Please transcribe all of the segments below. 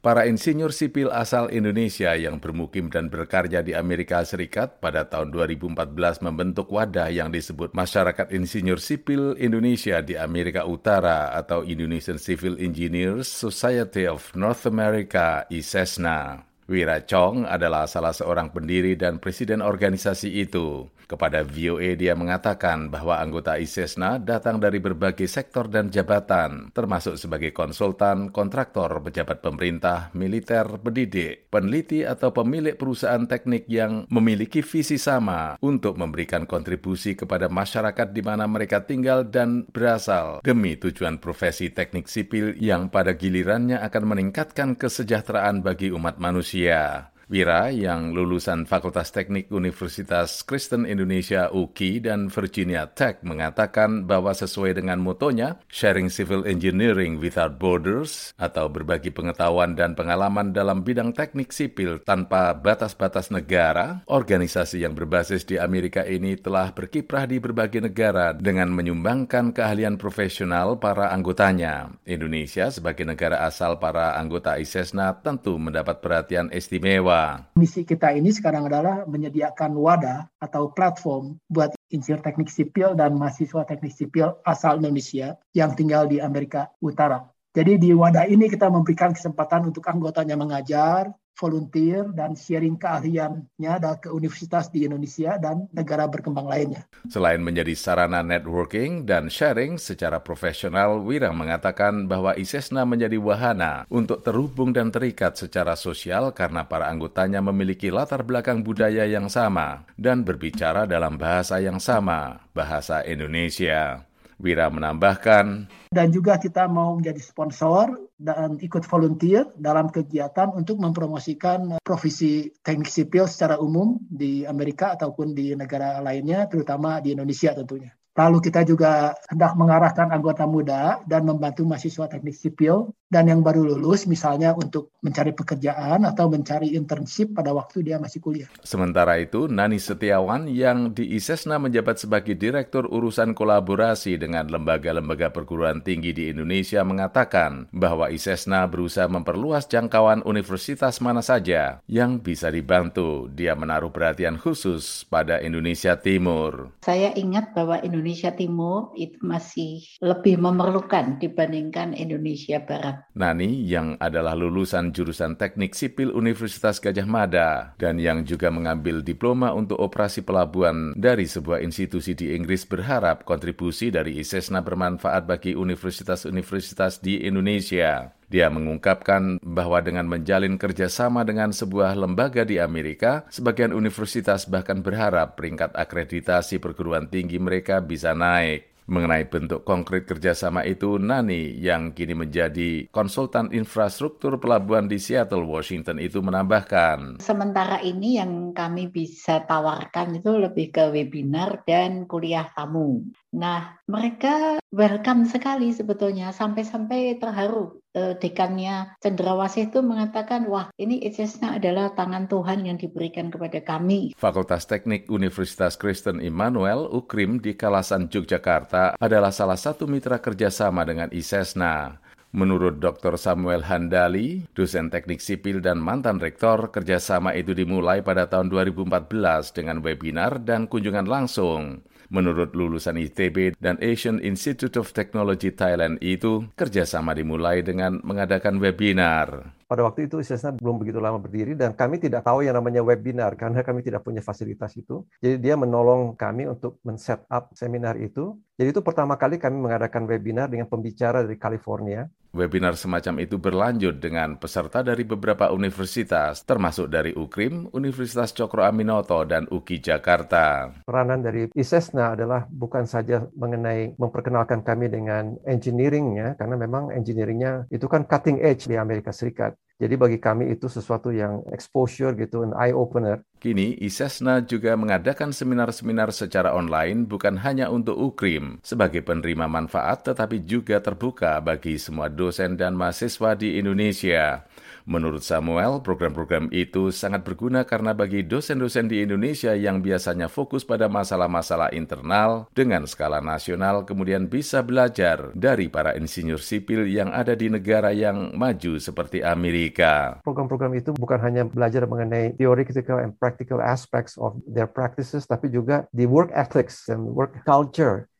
Para insinyur sipil asal Indonesia yang bermukim dan berkarya di Amerika Serikat pada tahun 2014 membentuk wadah yang disebut Masyarakat Insinyur Sipil Indonesia di Amerika Utara atau Indonesian Civil Engineers Society of North America, ISESNA. Wira Chong adalah salah seorang pendiri dan presiden organisasi itu. Kepada VOA dia mengatakan bahwa anggota ISESNA datang dari berbagai sektor dan jabatan, termasuk sebagai konsultan, kontraktor, pejabat pemerintah, militer, pendidik, peneliti atau pemilik perusahaan teknik yang memiliki visi sama untuk memberikan kontribusi kepada masyarakat di mana mereka tinggal dan berasal demi tujuan profesi teknik sipil yang pada gilirannya akan meningkatkan kesejahteraan bagi umat manusia manusia. Wira yang lulusan Fakultas Teknik Universitas Kristen Indonesia UKI dan Virginia Tech mengatakan bahwa sesuai dengan motonya Sharing Civil Engineering Without Borders atau berbagi pengetahuan dan pengalaman dalam bidang teknik sipil tanpa batas-batas negara, organisasi yang berbasis di Amerika ini telah berkiprah di berbagai negara dengan menyumbangkan keahlian profesional para anggotanya. Indonesia sebagai negara asal para anggota ISESNA tentu mendapat perhatian istimewa Misi kita ini sekarang adalah menyediakan wadah atau platform buat insinyur teknik sipil dan mahasiswa teknik sipil asal Indonesia yang tinggal di Amerika Utara. Jadi di wadah ini kita memberikan kesempatan untuk anggotanya mengajar, volunteer dan sharing keahliannya ke universitas di Indonesia dan negara berkembang lainnya. Selain menjadi sarana networking dan sharing secara profesional, Wira mengatakan bahwa ISESNA menjadi wahana untuk terhubung dan terikat secara sosial karena para anggotanya memiliki latar belakang budaya yang sama dan berbicara dalam bahasa yang sama, bahasa Indonesia. Wira menambahkan, dan juga kita mau menjadi sponsor dan ikut volunteer dalam kegiatan untuk mempromosikan profesi teknik sipil secara umum di Amerika ataupun di negara lainnya, terutama di Indonesia tentunya. Lalu kita juga hendak mengarahkan anggota muda dan membantu mahasiswa teknik sipil dan yang baru lulus misalnya untuk mencari pekerjaan atau mencari internship pada waktu dia masih kuliah. Sementara itu, Nani Setiawan yang di ISESNA menjabat sebagai Direktur Urusan Kolaborasi dengan lembaga-lembaga perguruan tinggi di Indonesia mengatakan bahwa ISESNA berusaha memperluas jangkauan universitas mana saja yang bisa dibantu. Dia menaruh perhatian khusus pada Indonesia Timur. Saya ingat bahwa Indonesia Indonesia Timur itu masih lebih memerlukan dibandingkan Indonesia Barat. Nani yang adalah lulusan jurusan Teknik Sipil Universitas Gajah Mada dan yang juga mengambil diploma untuk operasi pelabuhan dari sebuah institusi di Inggris berharap kontribusi dari ISESNA bermanfaat bagi universitas-universitas di Indonesia. Dia mengungkapkan bahwa dengan menjalin kerjasama dengan sebuah lembaga di Amerika, sebagian universitas bahkan berharap peringkat akreditasi perguruan tinggi mereka bisa naik. Mengenai bentuk konkret kerjasama itu, Nani yang kini menjadi konsultan infrastruktur pelabuhan di Seattle, Washington itu menambahkan. Sementara ini yang kami bisa tawarkan itu lebih ke webinar dan kuliah tamu. Nah, mereka welcome sekali sebetulnya, sampai-sampai terharu. Eh, dekannya Cendrawasih itu mengatakan, wah ini ICESNA adalah tangan Tuhan yang diberikan kepada kami. Fakultas Teknik Universitas Kristen Immanuel, UKRIM di Kalasan Yogyakarta adalah salah satu mitra kerjasama dengan ISESNA. Menurut Dr. Samuel Handali, dosen teknik sipil dan mantan rektor, kerjasama itu dimulai pada tahun 2014 dengan webinar dan kunjungan langsung. Menurut lulusan ITB dan Asian Institute of Technology Thailand itu, kerjasama dimulai dengan mengadakan webinar. Pada waktu itu ISESNA belum begitu lama berdiri dan kami tidak tahu yang namanya webinar karena kami tidak punya fasilitas itu. Jadi dia menolong kami untuk men-set up seminar itu. Jadi itu pertama kali kami mengadakan webinar dengan pembicara dari California. Webinar semacam itu berlanjut dengan peserta dari beberapa universitas, termasuk dari UKRIM, Universitas Cokro Aminoto, dan UKI Jakarta. Peranan dari ISESNA adalah bukan saja mengenai memperkenalkan kami dengan engineeringnya, karena memang engineeringnya itu kan cutting edge di Amerika Serikat. Jadi bagi kami itu sesuatu yang exposure gitu, an eye opener. Kini ISESNA juga mengadakan seminar-seminar secara online bukan hanya untuk UKRIM sebagai penerima manfaat tetapi juga terbuka bagi semua dosen dan mahasiswa di Indonesia. Menurut Samuel, program-program itu sangat berguna karena bagi dosen-dosen di Indonesia yang biasanya fokus pada masalah-masalah internal dengan skala nasional kemudian bisa belajar dari para insinyur sipil yang ada di negara yang maju seperti Amerika. Program-program itu bukan hanya belajar mengenai theoretical and practical aspects of their practices, tapi juga di work ethics and work culture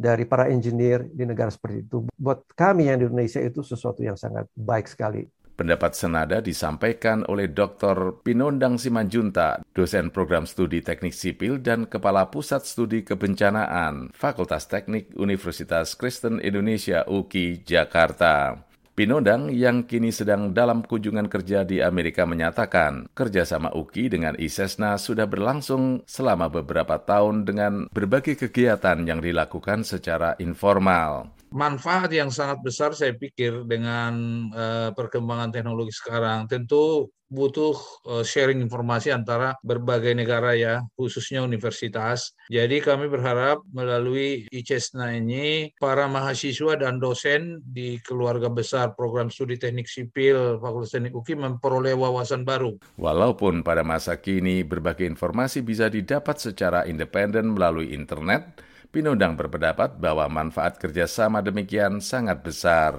dari para engineer di negara seperti itu. Buat kami yang di Indonesia itu sesuatu yang sangat baik sekali. Pendapat senada disampaikan oleh Dr. Pinondang Simanjunta, dosen program studi teknik sipil dan Kepala Pusat Studi Kebencanaan, Fakultas Teknik Universitas Kristen Indonesia UKI, Jakarta. Pinondang yang kini sedang dalam kunjungan kerja di Amerika menyatakan kerjasama UKI dengan ISESNA sudah berlangsung selama beberapa tahun dengan berbagai kegiatan yang dilakukan secara informal manfaat yang sangat besar saya pikir dengan uh, perkembangan teknologi sekarang tentu butuh uh, sharing informasi antara berbagai negara ya, khususnya universitas. Jadi kami berharap melalui ICESNA ini para mahasiswa dan dosen di keluarga besar program studi teknik sipil Fakultas Teknik UKI memperoleh wawasan baru. Walaupun pada masa kini berbagai informasi bisa didapat secara independen melalui internet, Pinundang berpendapat bahwa manfaat kerjasama demikian sangat besar.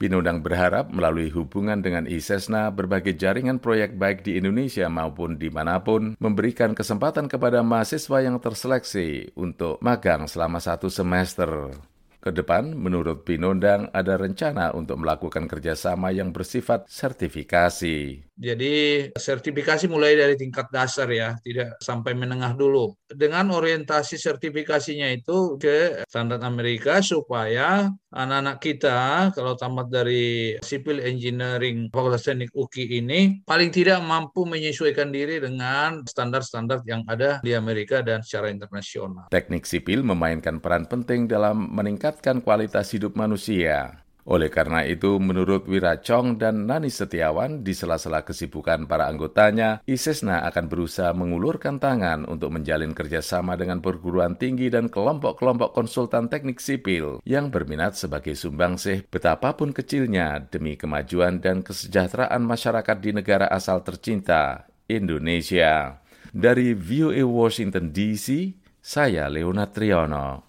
Pinundang berharap melalui hubungan dengan ISESNA, berbagai jaringan proyek baik di Indonesia maupun di mana pun memberikan kesempatan kepada mahasiswa yang terseleksi untuk magang selama satu semester. Ke depan, menurut Pinondang, ada rencana untuk melakukan kerjasama yang bersifat sertifikasi. Jadi sertifikasi mulai dari tingkat dasar ya, tidak sampai menengah dulu. Dengan orientasi sertifikasinya itu ke standar Amerika supaya anak-anak kita kalau tamat dari Civil Engineering Fakultas Teknik UKI ini paling tidak mampu menyesuaikan diri dengan standar-standar yang ada di Amerika dan secara internasional. Teknik sipil memainkan peran penting dalam meningkatkan meningkatkan kualitas hidup manusia. Oleh karena itu, menurut Wira Chong dan Nani Setiawan, di sela-sela kesibukan para anggotanya, ISESNA akan berusaha mengulurkan tangan untuk menjalin kerjasama dengan perguruan tinggi dan kelompok-kelompok konsultan teknik sipil yang berminat sebagai sumbangsih betapapun kecilnya demi kemajuan dan kesejahteraan masyarakat di negara asal tercinta, Indonesia. Dari VOA Washington DC, saya Leonard Triono.